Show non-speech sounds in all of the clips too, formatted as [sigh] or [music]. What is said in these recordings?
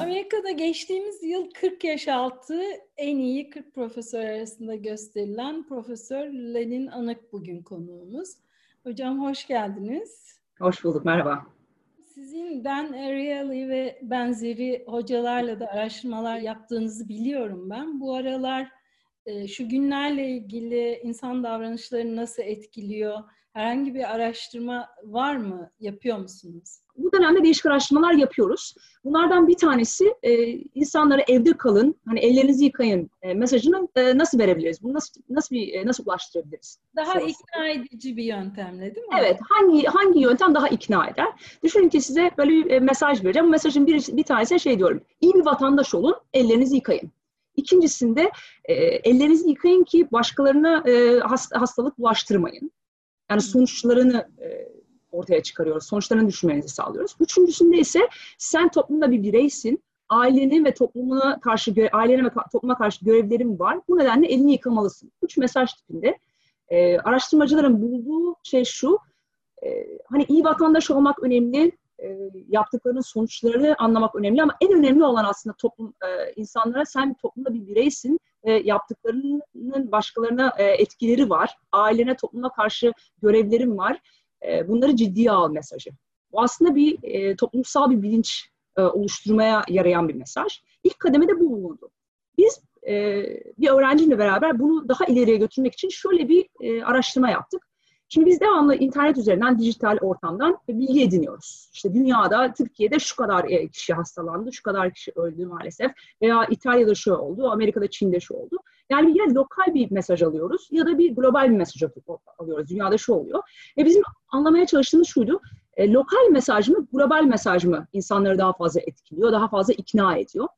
Amerika'da geçtiğimiz yıl 40 yaş altı en iyi 40 profesör arasında gösterilen Profesör Lenin Anık bugün konuğumuz. Hocam hoş geldiniz. Hoş bulduk, merhaba. Sizin Dan Ariely ve benzeri hocalarla da araştırmalar yaptığınızı biliyorum ben. Bu aralar e, şu günlerle ilgili insan davranışlarını nasıl etkiliyor? Herhangi bir araştırma var mı? Yapıyor musunuz? Bu dönemde değişik araştırmalar yapıyoruz. Bunlardan bir tanesi e, insanlara evde kalın, hani ellerinizi yıkayın e, mesajını e, nasıl verebiliriz? Bunu nasıl nasıl bir e, nasıl ulaştırabiliriz? Daha Sorusu. ikna edici bir yöntemle değil mi? Evet. Hangi hangi yöntem daha ikna eder? Düşünün ki size böyle bir e, mesaj vereceğim. Bu mesajın bir, bir tanesi şey diyorum. İyi bir vatandaş olun, ellerinizi yıkayın. İkincisinde e, ellerinizi yıkayın ki başkalarına e, hast, hastalık bulaştırmayın. Yani sonuçlarını e, ortaya çıkarıyoruz. Sonuçlarını düşünmenizi sağlıyoruz. Üçüncüsünde ise sen toplumda bir bireysin. Ailenin ve toplumuna karşı ailene ve topluma karşı görevlerin var. Bu nedenle elini yıkamalısın. Üç mesaj tipinde. E, araştırmacıların bulduğu şey şu. E, hani iyi vatandaş olmak önemli. E, yaptıklarının sonuçlarını anlamak önemli ama en önemli olan aslında toplum e, insanlara sen toplumda bir bireysin yaptıklarının başkalarına e, etkileri var. Ailene, topluma karşı görevlerin var bunları ciddiye al mesajı. Bu aslında bir toplumsal bir bilinç oluşturmaya yarayan bir mesaj. İlk kademede bu bulundu. Biz bir öğrencimle beraber bunu daha ileriye götürmek için şöyle bir araştırma yaptık. Şimdi biz devamlı internet üzerinden, dijital ortamdan bilgi ediniyoruz. İşte dünyada, Türkiye'de şu kadar e, kişi hastalandı, şu kadar kişi öldü maalesef. Veya İtalya'da şu oldu, Amerika'da, Çin'de şu oldu. Yani ya lokal bir mesaj alıyoruz ya da bir global bir mesaj alıyoruz. Dünyada şu oluyor. Ve bizim anlamaya çalıştığımız şuydu. E, lokal mesaj mı, global mesaj mı insanları daha fazla etkiliyor, daha fazla ikna ediyor?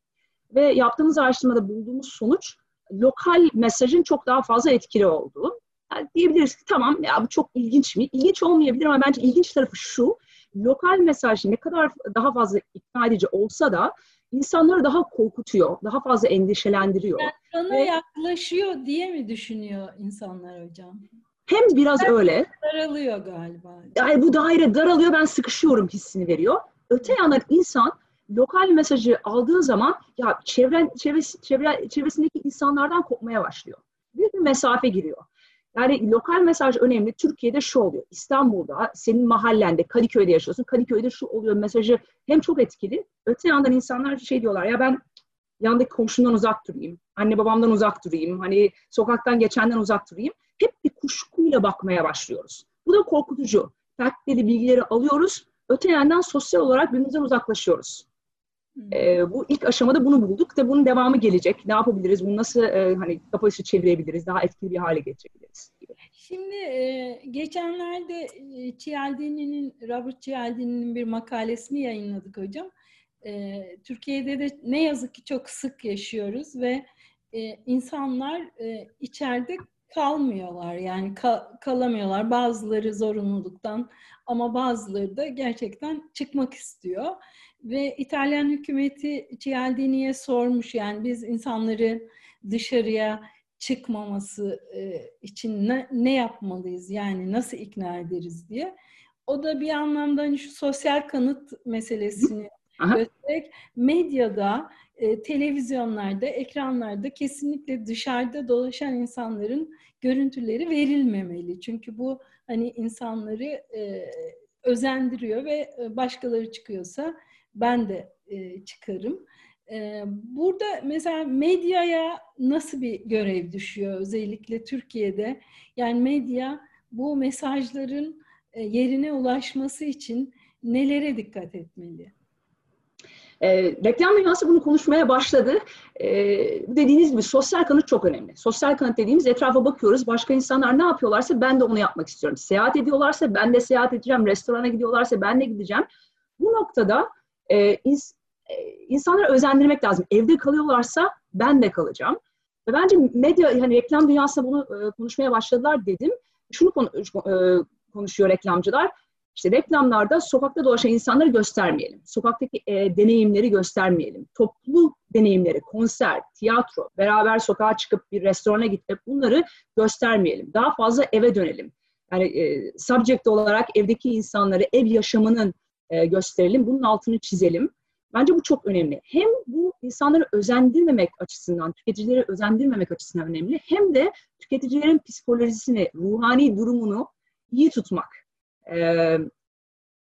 Ve yaptığımız araştırmada bulduğumuz sonuç lokal mesajın çok daha fazla etkili olduğu. Yani diyebiliriz ki tamam ya bu çok ilginç mi? İlginç olmayabilir ama bence ilginç tarafı şu. Lokal mesaj ne kadar daha fazla ikna edici olsa da insanları daha korkutuyor, daha fazla endişelendiriyor. Bana Ve, yaklaşıyor diye mi düşünüyor insanlar hocam? Hem biraz ben öyle. Daralıyor galiba. Yani bu daire daralıyor, ben sıkışıyorum hissini veriyor. Öte yandan insan lokal mesajı aldığı zaman ya çevren, çevresi, çevre, çevresindeki insanlardan kopmaya başlıyor. Büyük bir mesafe giriyor. Yani lokal mesaj önemli. Türkiye'de şu oluyor. İstanbul'da, senin mahallende, Kadıköy'de yaşıyorsun. Kadıköy'de şu oluyor mesajı hem çok etkili. Öte yandan insanlar şey diyorlar ya ben yandaki komşumdan uzak durayım. Anne babamdan uzak durayım. Hani sokaktan geçenden uzak durayım. Hep bir kuşkuyla bakmaya başlıyoruz. Bu da korkutucu. Faktleri, bilgileri alıyoruz. Öte yandan sosyal olarak birbirimizden uzaklaşıyoruz. E, bu ilk aşamada bunu bulduk da bunun devamı gelecek. Ne yapabiliriz? Bunu nasıl e, hani kafa çevirebiliriz? Daha etkili bir hale getirebiliriz? Gibi. Şimdi e, geçenlerde e, Cialdini'nin, Robert Cialdini'nin bir makalesini yayınladık hocam. E, Türkiye'de de ne yazık ki çok sık yaşıyoruz ve e, insanlar e, içeride kalmıyorlar. Yani ka- kalamıyorlar. Bazıları zorunluluktan ama bazıları da gerçekten çıkmak istiyor. Ve İtalyan hükümeti Cialdini'ye sormuş yani biz insanları dışarıya çıkmaması e, için ne, ne yapmalıyız yani nasıl ikna ederiz diye. O da bir anlamda hani şu sosyal kanıt meselesini göstererek medyada, e, televizyonlarda, ekranlarda kesinlikle dışarıda dolaşan insanların görüntüleri verilmemeli. Çünkü bu hani insanları e, özendiriyor ve e, başkaları çıkıyorsa ben de e, çıkarım. E, burada mesela medyaya nasıl bir görev düşüyor özellikle Türkiye'de? Yani medya bu mesajların e, yerine ulaşması için nelere dikkat etmeli? E, reklam dünyası bunu konuşmaya başladı. E, dediğiniz gibi sosyal kanıt çok önemli. Sosyal kanıt dediğimiz etrafa bakıyoruz. Başka insanlar ne yapıyorlarsa ben de onu yapmak istiyorum. Seyahat ediyorlarsa ben de seyahat edeceğim. Restorana gidiyorlarsa ben de gideceğim. Bu noktada e, ins, e, insanları özendirmek lazım. Evde kalıyorlarsa ben de kalacağım. Ve bence medya, hani reklam dünyasında bunu e, konuşmaya başladılar dedim. Şunu konu, e, konuşuyor reklamcılar. İşte reklamlarda sokakta dolaşan insanları göstermeyelim. Sokaktaki e, deneyimleri göstermeyelim. Toplu deneyimleri, konser, tiyatro, beraber sokağa çıkıp bir restorana gitmek bunları göstermeyelim. Daha fazla eve dönelim. Yani e, subject olarak evdeki insanları, ev yaşamının e, gösterelim. Bunun altını çizelim. Bence bu çok önemli. Hem bu insanları özendirmemek açısından, tüketicileri özendirmemek açısından önemli. Hem de tüketicilerin psikolojisini, ruhani durumunu iyi tutmak e,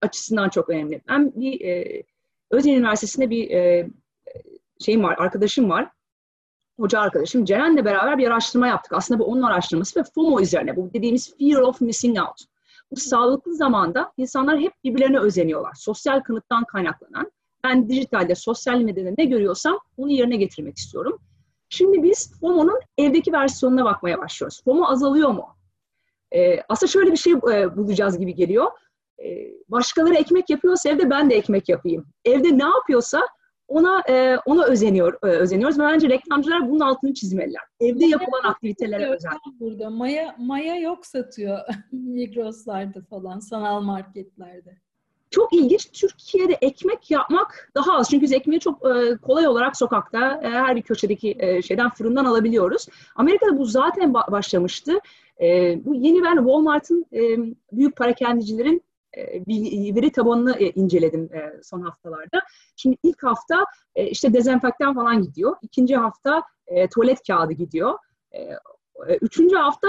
açısından çok önemli. Ben bir e, Özyeğin Üniversitesi'nde bir e, şeyim var, arkadaşım var. Hoca arkadaşım. Ceren'le beraber bir araştırma yaptık. Aslında bu onun araştırması ve FOMO üzerine. Bu dediğimiz fear of missing out. Bu sağlıklı zamanda insanlar hep birbirlerine özeniyorlar. Sosyal kanıttan kaynaklanan. Ben dijitalde, sosyal medyada ne görüyorsam onu yerine getirmek istiyorum. Şimdi biz FOMO'nun evdeki versiyonuna bakmaya başlıyoruz. FOMO azalıyor mu? Ee, aslında şöyle bir şey e, bulacağız gibi geliyor. Ee, başkaları ekmek yapıyorsa evde ben de ekmek yapayım. Evde ne yapıyorsa ona e, ona özeniyor e, özeniyoruz. Bence reklamcılar bunun altını çizmeliler. Evde yapılan aktivitelere özen. Burada maya maya yok satıyor [laughs] Migros'larda falan, sanal marketlerde. Çok ilginç. Türkiye'de ekmek yapmak daha az. Çünkü biz ekmeği çok e, kolay olarak sokakta e, her bir köşedeki e, şeyden fırından alabiliyoruz. Amerika'da bu zaten ba- başlamıştı. E, bu yeni ben Walmart'ın e, büyük parakendicilerin e, veri tabanını e, inceledim e, son haftalarda. Şimdi ilk hafta işte dezenfektan falan gidiyor. İkinci hafta tuvalet kağıdı gidiyor. Üçüncü hafta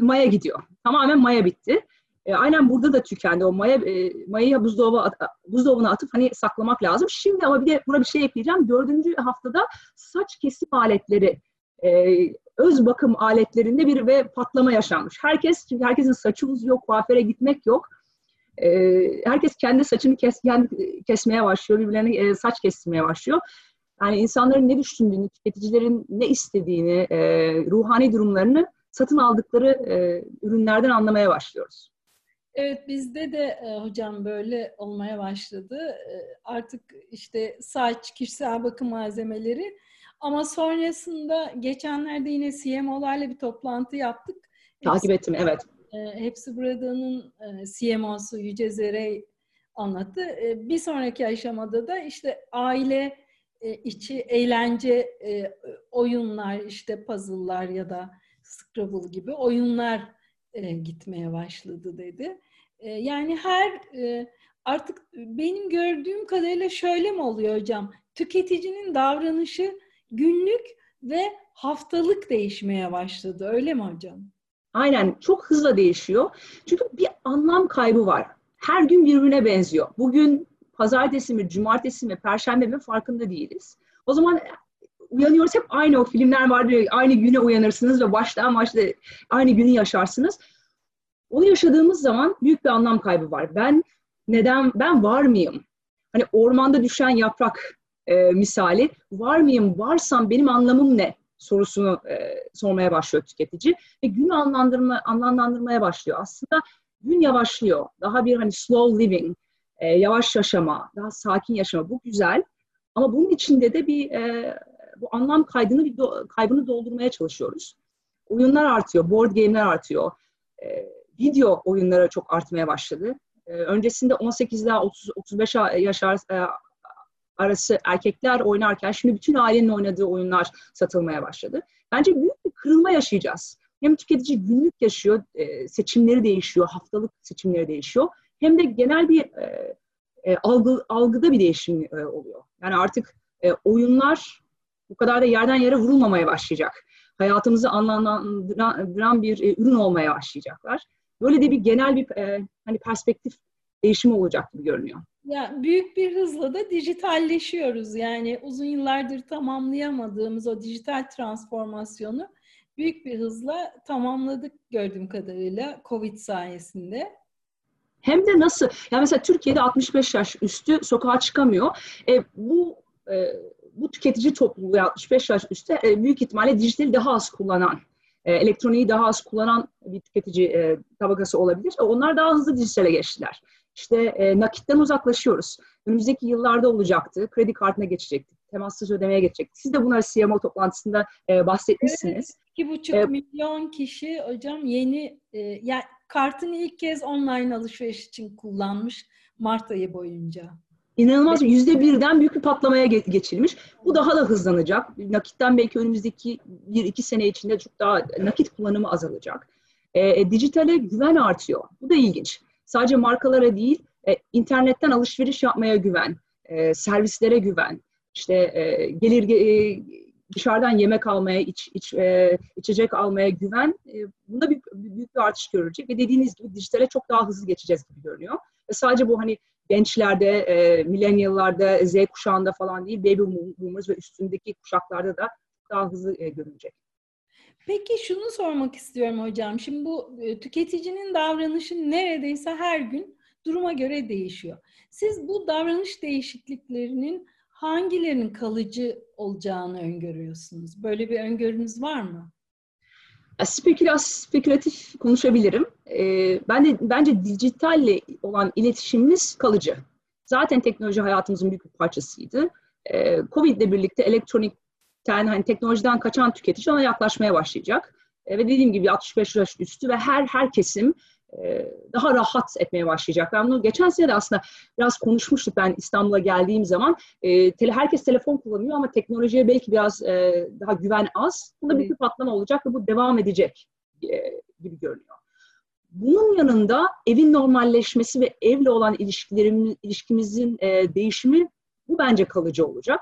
maya gidiyor. Tamamen maya bitti. aynen burada da tükendi. O maya mayayı buzdolabı buzdolabına atıp hani saklamak lazım. Şimdi ama bir de buna bir şey ekleyeceğim. Dördüncü haftada saç kesim aletleri öz bakım aletlerinde bir ve patlama yaşanmış. Herkes çünkü herkesin saçı uzuyor, kuaföre gitmek yok e, herkes kendi saçını kes, kendi kesmeye başlıyor, birbirlerine e, saç kestirmeye başlıyor. Yani insanların ne düşündüğünü, tüketicilerin ne istediğini, e, ruhani durumlarını satın aldıkları e, ürünlerden anlamaya başlıyoruz. Evet bizde de e, hocam böyle olmaya başladı. E, artık işte saç, kişisel bakım malzemeleri ama sonrasında geçenlerde yine CMO'larla bir toplantı yaptık. Takip ettim evet. E, hepsi buradanın e, CMO'su Yüce Zerey anlattı. E, bir sonraki aşamada da işte aile e, içi eğlence e, oyunlar, işte puzzle'lar ya da Scrabble gibi oyunlar e, gitmeye başladı dedi. E, yani her e, artık benim gördüğüm kadarıyla şöyle mi oluyor hocam? Tüketicinin davranışı günlük ve haftalık değişmeye başladı. Öyle mi hocam? Aynen çok hızla değişiyor. Çünkü bir anlam kaybı var. Her gün birbirine benziyor. Bugün pazartesi mi, cumartesi mi, perşembe mi farkında değiliz. O zaman uyanıyoruz hep aynı o filmler vardır. Aynı güne uyanırsınız ve baştan başta aynı günü yaşarsınız. Onu yaşadığımız zaman büyük bir anlam kaybı var. Ben neden, ben var mıyım? Hani ormanda düşen yaprak e, misali. Var mıyım? Varsam benim anlamım ne? sorusunu e, sormaya başlıyor tüketici ve gün anlandırma, anlamlandırmaya başlıyor. Aslında gün yavaşlıyor. Daha bir hani slow living, e, yavaş yaşama, daha sakin yaşama. Bu güzel. Ama bunun içinde de bir e, bu anlam kaydını bir do, kaybını doldurmaya çalışıyoruz. Oyunlar artıyor, board game'ler artıyor. E, video oyunları çok artmaya başladı. E, öncesinde 18 ila 30 35 yaş arası, erkekler oynarken şimdi bütün ailenin oynadığı oyunlar satılmaya başladı. Bence büyük bir kırılma yaşayacağız. Hem tüketici günlük yaşıyor, e, seçimleri değişiyor, haftalık seçimleri değişiyor. Hem de genel bir e, e, algı, algıda bir değişim oluyor. Yani artık oyunlar bu kadar da yerden yere vurulmamaya başlayacak. Hayatımızı anlamlandıran bir ürün olmaya başlayacaklar. Böyle de bir genel bir hani perspektif değişimi olacak gibi görünüyor. Ya büyük bir hızla da dijitalleşiyoruz. Yani uzun yıllardır tamamlayamadığımız o dijital transformasyonu büyük bir hızla tamamladık gördüğüm kadarıyla Covid sayesinde. Hem de nasıl? Yani mesela Türkiye'de 65 yaş üstü sokağa çıkamıyor. E, bu e, bu tüketici topluluğu 65 yaş üstü e, büyük ihtimalle dijitali daha az kullanan, e, elektroniği daha az kullanan bir tüketici e, tabakası olabilir. E, onlar daha hızlı dijitale geçtiler. İşte e, nakitten uzaklaşıyoruz. Önümüzdeki yıllarda olacaktı. Kredi kartına geçecektik. Temassız ödemeye geçecektik. Siz de bunları CMO toplantısında e, bahsetmişsiniz. Evet, 2,5 ee, milyon kişi hocam yeni e, yani kartını ilk kez online alışveriş için kullanmış Mart ayı boyunca. İnanılmaz yüzde birden büyük bir patlamaya geçilmiş. Bu daha da hızlanacak. Nakitten belki önümüzdeki bir iki sene içinde çok daha nakit kullanımı azalacak. e, dijitale güven artıyor. Bu da ilginç. Sadece markalara değil, e, internetten alışveriş yapmaya güven, e, servislere güven, işte e, gelir e, dışarıdan yemek almaya, iç, iç, e, içecek almaya güven, e, bunda büyük, büyük bir artış görecek ve dediğiniz gibi dijitale çok daha hızlı geçeceğiz gibi görünüyor. Ve sadece bu hani gençlerde, e, milenyallarda, Z kuşağında falan değil, baby boomers ve üstündeki kuşaklarda da daha hızlı e, görünecek. Peki şunu sormak istiyorum hocam. Şimdi bu e, tüketicinin davranışı neredeyse her gün duruma göre değişiyor. Siz bu davranış değişikliklerinin hangilerinin kalıcı olacağını öngörüyorsunuz? Böyle bir öngörünüz var mı? Spekülas, spekülatif konuşabilirim. Ee, ben de bence dijitalle olan iletişimimiz kalıcı. Zaten teknoloji hayatımızın büyük bir parçasıydı. Ee, Covid ile birlikte elektronikten, hani teknolojiden kaçan tüketici ona yaklaşmaya başlayacak. Ee, ve dediğim gibi 65 yaş üstü ve her her kesim e, daha rahat etmeye başlayacak. Ben bunu geçen sene de aslında biraz konuşmuştuk ben İstanbul'a geldiğim zaman. E, tele, herkes telefon kullanıyor ama teknolojiye belki biraz e, daha güven az. Bunda bir patlama olacak ve bu devam edecek e, gibi görünüyor. Bunun yanında evin normalleşmesi ve evle olan ilişkilerimiz, ilişkimizin e, değişimi bu bence kalıcı olacak.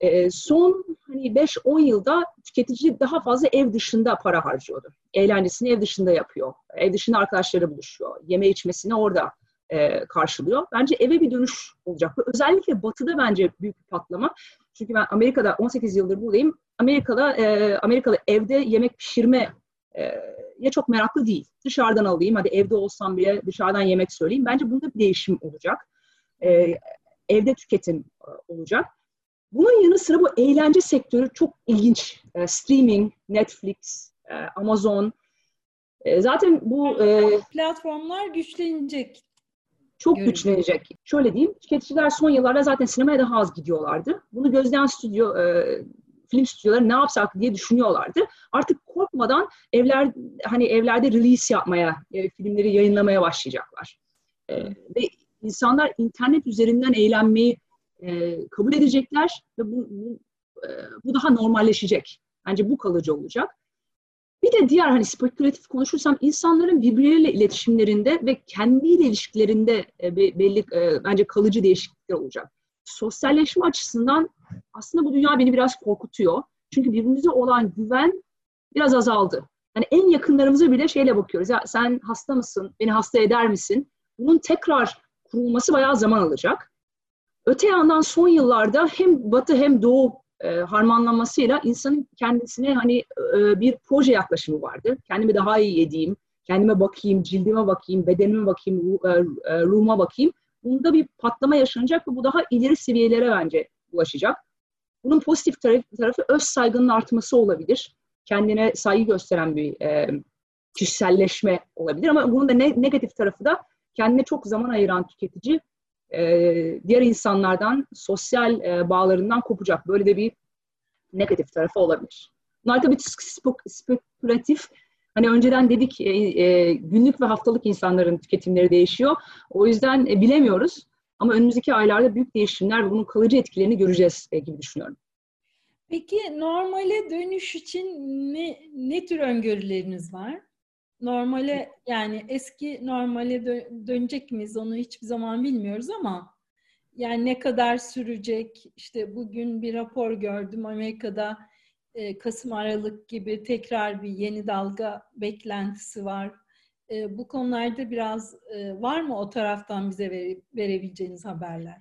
E, son hani 5-10 yılda tüketici daha fazla ev dışında para harcıyordu. Eğlencesini ev dışında yapıyor. Ev dışında arkadaşları buluşuyor. Yeme içmesini orada e, karşılıyor. Bence eve bir dönüş olacak. Özellikle batıda bence büyük bir patlama. Çünkü ben Amerika'da 18 yıldır buradayım. Amerika'da e, Amerikalı evde yemek pişirme e, ya çok meraklı değil. Dışarıdan alayım, hadi evde olsam bile dışarıdan yemek söyleyeyim. Bence bunda bir değişim olacak. E, evde tüketim olacak. Bunun yanı sıra bu eğlence sektörü çok ilginç. E, streaming, Netflix, e, Amazon. E, zaten bu... E, Platformlar güçlenecek. Çok görünüyor. güçlenecek. Şöyle diyeyim, tüketiciler son yıllarda zaten sinemaya daha az gidiyorlardı. Bunu gözleyen stüdyo, e, film stüdyoları ne yapsak diye düşünüyorlardı. Artık korkmadan evler hani evlerde release yapmaya, e, filmleri yayınlamaya başlayacaklar. E, ve insanlar internet üzerinden eğlenmeyi e, kabul edecekler ve bu, bu, e, bu daha normalleşecek. Bence bu kalıcı olacak. Bir de diğer hani spekülatif konuşursam insanların birbirleriyle iletişimlerinde ve kendiyle ilişkilerinde e, belli e, bence kalıcı değişiklikler olacak. Sosyalleşme açısından aslında bu dünya beni biraz korkutuyor. Çünkü birbirimize olan güven biraz azaldı. Yani en yakınlarımıza bile şeyle bakıyoruz. Ya sen hasta mısın? Beni hasta eder misin? Bunun tekrar kurulması bayağı zaman alacak. Öte yandan son yıllarda hem batı hem doğu e, harmanlanmasıyla insanın kendisine hani e, bir proje yaklaşımı vardı. Kendimi daha iyi edeyim, kendime bakayım, cildime bakayım, bedenime bakayım, e, e, ruhuma bakayım. Bunda bir patlama yaşanacak ve bu daha ileri seviyelere bence ulaşacak. Bunun pozitif tarafı, tarafı öz saygının artması olabilir. Kendine saygı gösteren bir e, kişiselleşme olabilir ama bunun da ne, negatif tarafı da kendine çok zaman ayıran tüketici diğer insanlardan, sosyal e, bağlarından kopacak. Böyle de bir negatif tarafı olabilir. Bunlar tabii spekülatif. Hani önceden dedik e, e, günlük ve haftalık insanların tüketimleri değişiyor. O yüzden e, bilemiyoruz. Ama önümüzdeki aylarda büyük değişimler ve bunun kalıcı etkilerini göreceğiz e, gibi düşünüyorum. Peki normale dönüş için ne, ne tür öngörüleriniz var? Normale yani eski normale dö- dönecek miyiz onu hiçbir zaman bilmiyoruz ama yani ne kadar sürecek? İşte bugün bir rapor gördüm Amerika'da e, Kasım Aralık gibi tekrar bir yeni dalga beklentisi var. E, bu konularda biraz e, var mı o taraftan bize vere, verebileceğiniz haberler?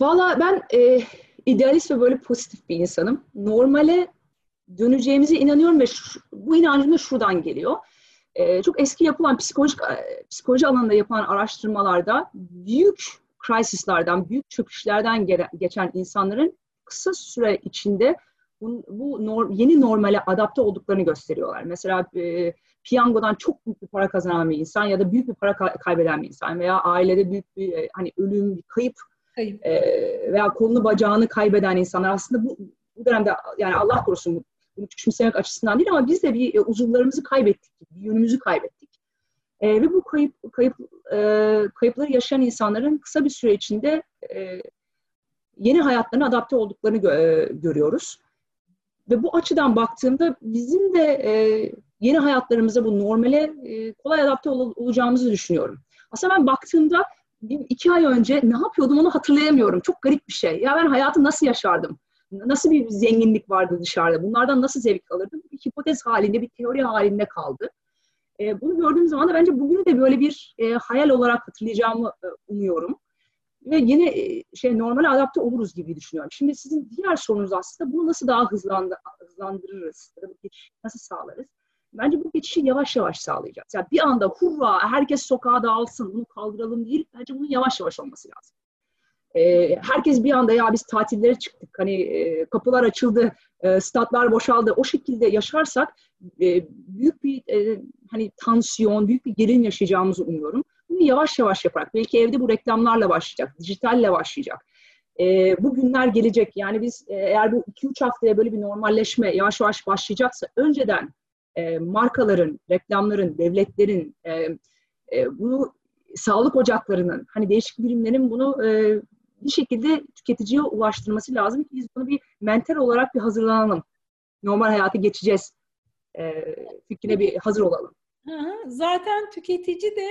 Valla ben e, idealist ve böyle pozitif bir insanım. Normale döneceğimize inanıyorum ve şu, bu inancım da şuradan geliyor e, çok eski yapılan psikolojik e, psikoloji alanında yapılan araştırmalarda büyük crisislerden, büyük çöküşlerden geçen insanların kısa süre içinde bu, bu norm, yeni normale adapte olduklarını gösteriyorlar. Mesela e, piyangodan çok büyük bir para kazanan bir insan ya da büyük bir para ka- kaybeden bir insan veya ailede büyük bir e, hani ölüm, bir kayıp, kayıp. E, veya kolunu bacağını kaybeden insanlar aslında bu, bu dönemde yani Allah korusun bunu küçümsemek açısından değil ama biz de bir e, uzuvlarımızı kaybettik, bir yönümüzü kaybettik. E, ve bu kayıp, kayıp e, kayıpları yaşayan insanların kısa bir süre içinde e, yeni hayatlarına adapte olduklarını gö- e, görüyoruz. Ve bu açıdan baktığımda bizim de e, yeni hayatlarımıza bu normale e, kolay adapte ol, olacağımızı düşünüyorum. Aslında ben baktığımda bir, iki ay önce ne yapıyordum onu hatırlayamıyorum. Çok garip bir şey. Ya ben hayatı nasıl yaşardım? Nasıl bir zenginlik vardı dışarıda? Bunlardan nasıl zevk alırdım? Bir hipotez halinde, bir teori halinde kaldı. E, bunu gördüğüm zaman da bence bugünü de böyle bir e, hayal olarak hatırlayacağımı e, umuyorum. Ve yine e, şey normal adapte oluruz gibi düşünüyorum. Şimdi sizin diğer sorunuz aslında bunu nasıl daha hızlandı, hızlandırırız? Bu nasıl sağlarız? Bence bu geçişi yavaş yavaş sağlayacağız. Yani bir anda hurra herkes sokağa dağılsın bunu kaldıralım değil. Bence bunun yavaş yavaş olması lazım. E, herkes bir anda ya biz tatillere çıktık. Hani e, kapılar açıldı, e, statlar boşaldı. O şekilde yaşarsak e, büyük bir e, hani tansiyon, büyük bir gerilim yaşayacağımızı umuyorum. Bunu yavaş yavaş yaparak, belki evde bu reklamlarla başlayacak, dijitalle başlayacak. Bu günler gelecek. Yani biz eğer bu 2-3 haftaya böyle bir normalleşme yavaş yavaş başlayacaksa önceden markaların, reklamların, devletlerin e, bunu sağlık ocaklarının, hani değişik birimlerin bunu e, bir şekilde tüketiciye ulaştırması lazım ki biz bunu bir mental olarak bir hazırlanalım. Normal hayatı geçeceğiz e, fikrine bir hazır olalım. Zaten tüketici de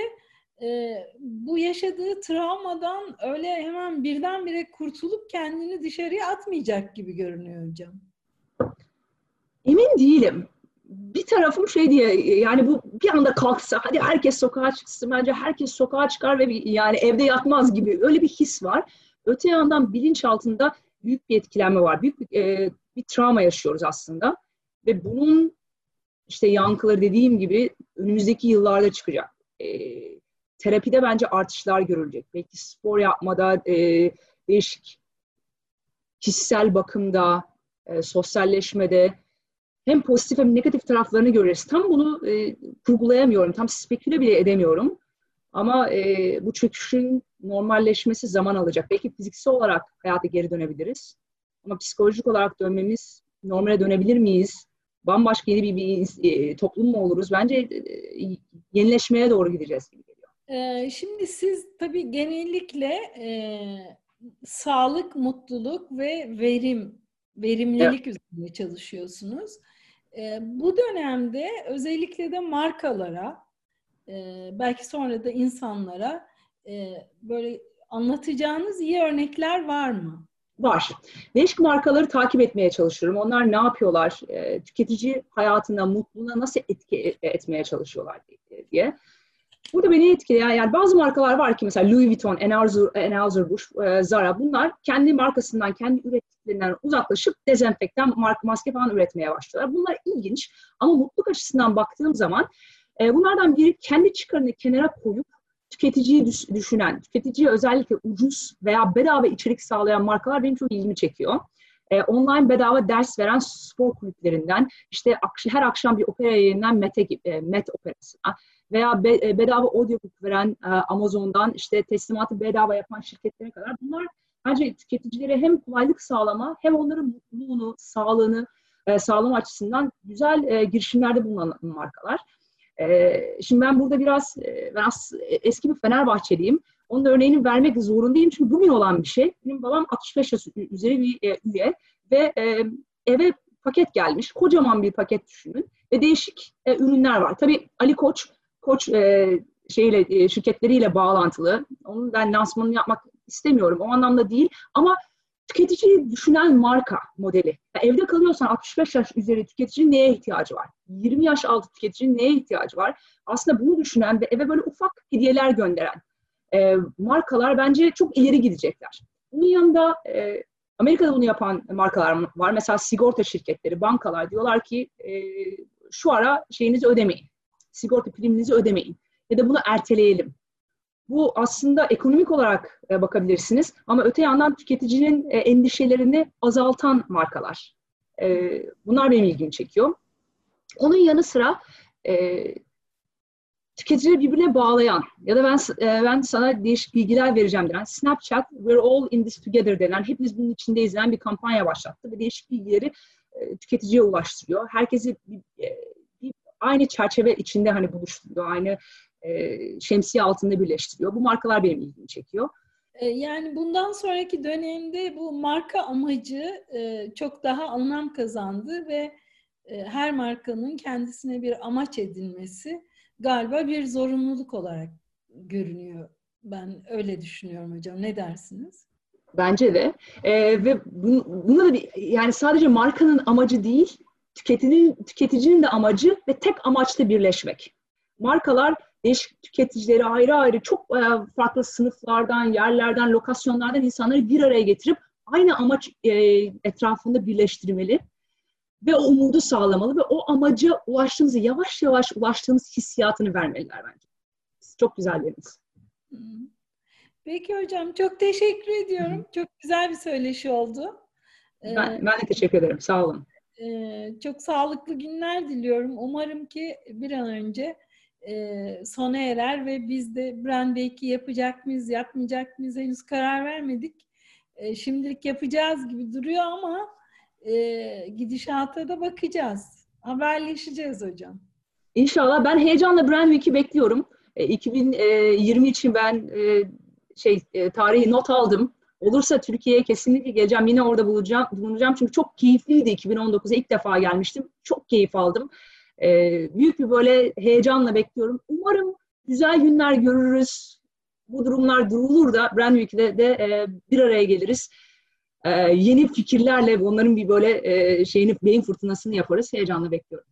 e, bu yaşadığı travmadan öyle hemen birdenbire kurtulup kendini dışarıya atmayacak gibi görünüyor hocam. Emin değilim. Bir tarafım şey diye yani bu bir anda kalksa hadi herkes sokağa çıksın bence herkes sokağa çıkar ve bir, yani evde yatmaz gibi öyle bir his var. Öte yandan bilinç altında büyük bir etkilenme var. Büyük bir, e, bir travma yaşıyoruz aslında. Ve bunun işte yankıları dediğim gibi önümüzdeki yıllarda çıkacak. E, terapide bence artışlar görülecek. Belki spor yapmada, e, değişik kişisel bakımda, e, sosyalleşmede hem pozitif hem negatif taraflarını göreceğiz. Tam bunu e, kurgulayamıyorum, tam speküle bile edemiyorum. Ama e, bu çöküşün normalleşmesi zaman alacak. Belki fiziksel olarak hayata geri dönebiliriz. Ama psikolojik olarak dönmemiz, normale dönebilir miyiz? Bambaşka yeni bir, bir e, toplum mu oluruz? Bence e, yenileşmeye doğru gideceğiz gibi geliyor. Ee, şimdi siz tabii genellikle e, sağlık, mutluluk ve verim, verimlilik evet. üzerinde çalışıyorsunuz. E, bu dönemde özellikle de markalara, e, belki sonra da insanlara e, böyle anlatacağınız iyi örnekler var mı? Var. Değişik markaları takip etmeye çalışıyorum. Onlar ne yapıyorlar? E, tüketici hayatına, mutluluğuna nasıl etki etmeye çalışıyorlar diye. Burada beni etkileyen yani bazı markalar var ki mesela Louis Vuitton, Anheuser-Busch, e, Zara bunlar kendi markasından, kendi ürettiklerinden uzaklaşıp dezenfektan, marka, maske falan üretmeye başlıyorlar. Bunlar ilginç ama mutluluk açısından baktığım zaman e, bunlardan biri kendi çıkarını kenara koyup tüketiciyi düşünen, tüketiciye özellikle ucuz veya bedava içerik sağlayan markalar benim çok ilgimi çekiyor. Ee, online bedava ders veren spor kulüplerinden, işte her akşam bir opera yayınlanan Mete e, Met operasına veya be, e, bedava audiobook veren e, Amazon'dan işte teslimatı bedava yapan şirketlere kadar bunlar bence tüketicilere hem kolaylık sağlama hem onların mutluluğunu, sağlığını e, sağlama açısından güzel e, girişimlerde bulunan markalar. E, şimdi ben burada biraz, e, ben eski bir Fenerbahçeliyim. Onun da örneğini vermek zorundayım çünkü bugün olan bir şey. Benim babam 65 yaş üzeri bir e, üye ve e, eve paket gelmiş. Kocaman bir paket düşünün ve değişik ürünler var. Tabii Ali Koç, Koç şeyle şirketleriyle bağlantılı. Onun ben lansmanını yapmak istemiyorum. O anlamda değil ama tüketiciyi düşünen marka modeli. Yani evde kalıyorsan 65 yaş üzeri tüketicinin neye ihtiyacı var? 20 yaş altı tüketicinin neye ihtiyacı var? Aslında bunu düşünen ve eve böyle ufak hediyeler gönderen e, markalar bence çok ileri gidecekler. Bunun yanında e, Amerika'da bunu yapan markalar var. Mesela sigorta şirketleri, bankalar diyorlar ki e, şu ara şeyinizi ödemeyin. Sigorta priminizi ödemeyin. Ya da bunu erteleyelim. Bu aslında ekonomik olarak e, bakabilirsiniz ama öte yandan tüketicinin e, endişelerini azaltan markalar. E, bunlar benim ilgimi çekiyor. Onun yanı sıra tüketicileri birbirine bağlayan ya da ben ben sana değişik bilgiler vereceğim denen Snapchat We're All in This Together denen hepimiz bunun içindeyiz denen bir kampanya başlattı ve değişik bilgileri tüketiciye ulaştırıyor. Herkesi bir, bir, aynı çerçeve içinde hani buluşturuyor, aynı e, şemsiye altında birleştiriyor. Bu markalar benim ilgimi çekiyor. E, yani bundan sonraki dönemde bu marka amacı e, çok daha anlam kazandı ve e, her markanın kendisine bir amaç edinmesi galiba bir zorunluluk olarak görünüyor. Ben öyle düşünüyorum hocam. Ne dersiniz? Bence de. Ee, ve bunda da bir, yani sadece markanın amacı değil, tüketicinin, tüketicinin de amacı ve tek amaçla birleşmek. Markalar değişik tüketicileri ayrı ayrı çok e, farklı sınıflardan, yerlerden, lokasyonlardan insanları bir araya getirip aynı amaç e, etrafında birleştirmeli ve o umudu sağlamalı ve o amaca ulaştığınızı yavaş yavaş ulaştığınız hissiyatını vermeliler bence. Çok güzel dediniz. Peki hocam çok teşekkür ediyorum. Çok güzel bir söyleşi oldu. Ben, ben de teşekkür ederim. Sağ olun. Ee, çok sağlıklı günler diliyorum. Umarım ki bir an önce e, sona erer ve biz de Brand Week'i yapacak mıyız, yapmayacak mıyız henüz karar vermedik. E, şimdilik yapacağız gibi duruyor ama e, gidişata da bakacağız. Haberleşeceğiz hocam. İnşallah. Ben heyecanla Brand Week'i bekliyorum. E, 2020 için ben e, şey e, tarihi not aldım. Olursa Türkiye'ye kesinlikle geleceğim. Yine orada bulacağım, bulunacağım. Çünkü çok keyifliydi. 2019'a ilk defa gelmiştim. Çok keyif aldım. E, büyük bir böyle heyecanla bekliyorum. Umarım güzel günler görürüz. Bu durumlar durulur da Brand Week'de de e, bir araya geliriz. E, yeni fikirlerle onların bir böyle e, şeyini beyin fırtınasını yaparız. Heyecanla bekliyorum.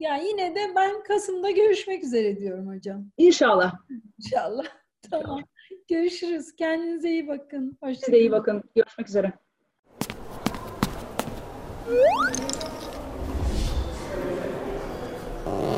Ya yine de ben Kasım'da görüşmek üzere diyorum hocam. İnşallah. İnşallah. [laughs] Tamam. Görüşürüz. Kendinize iyi bakın. Hoşçakalın. Size iyi bakın. Görüşmek üzere. Oh.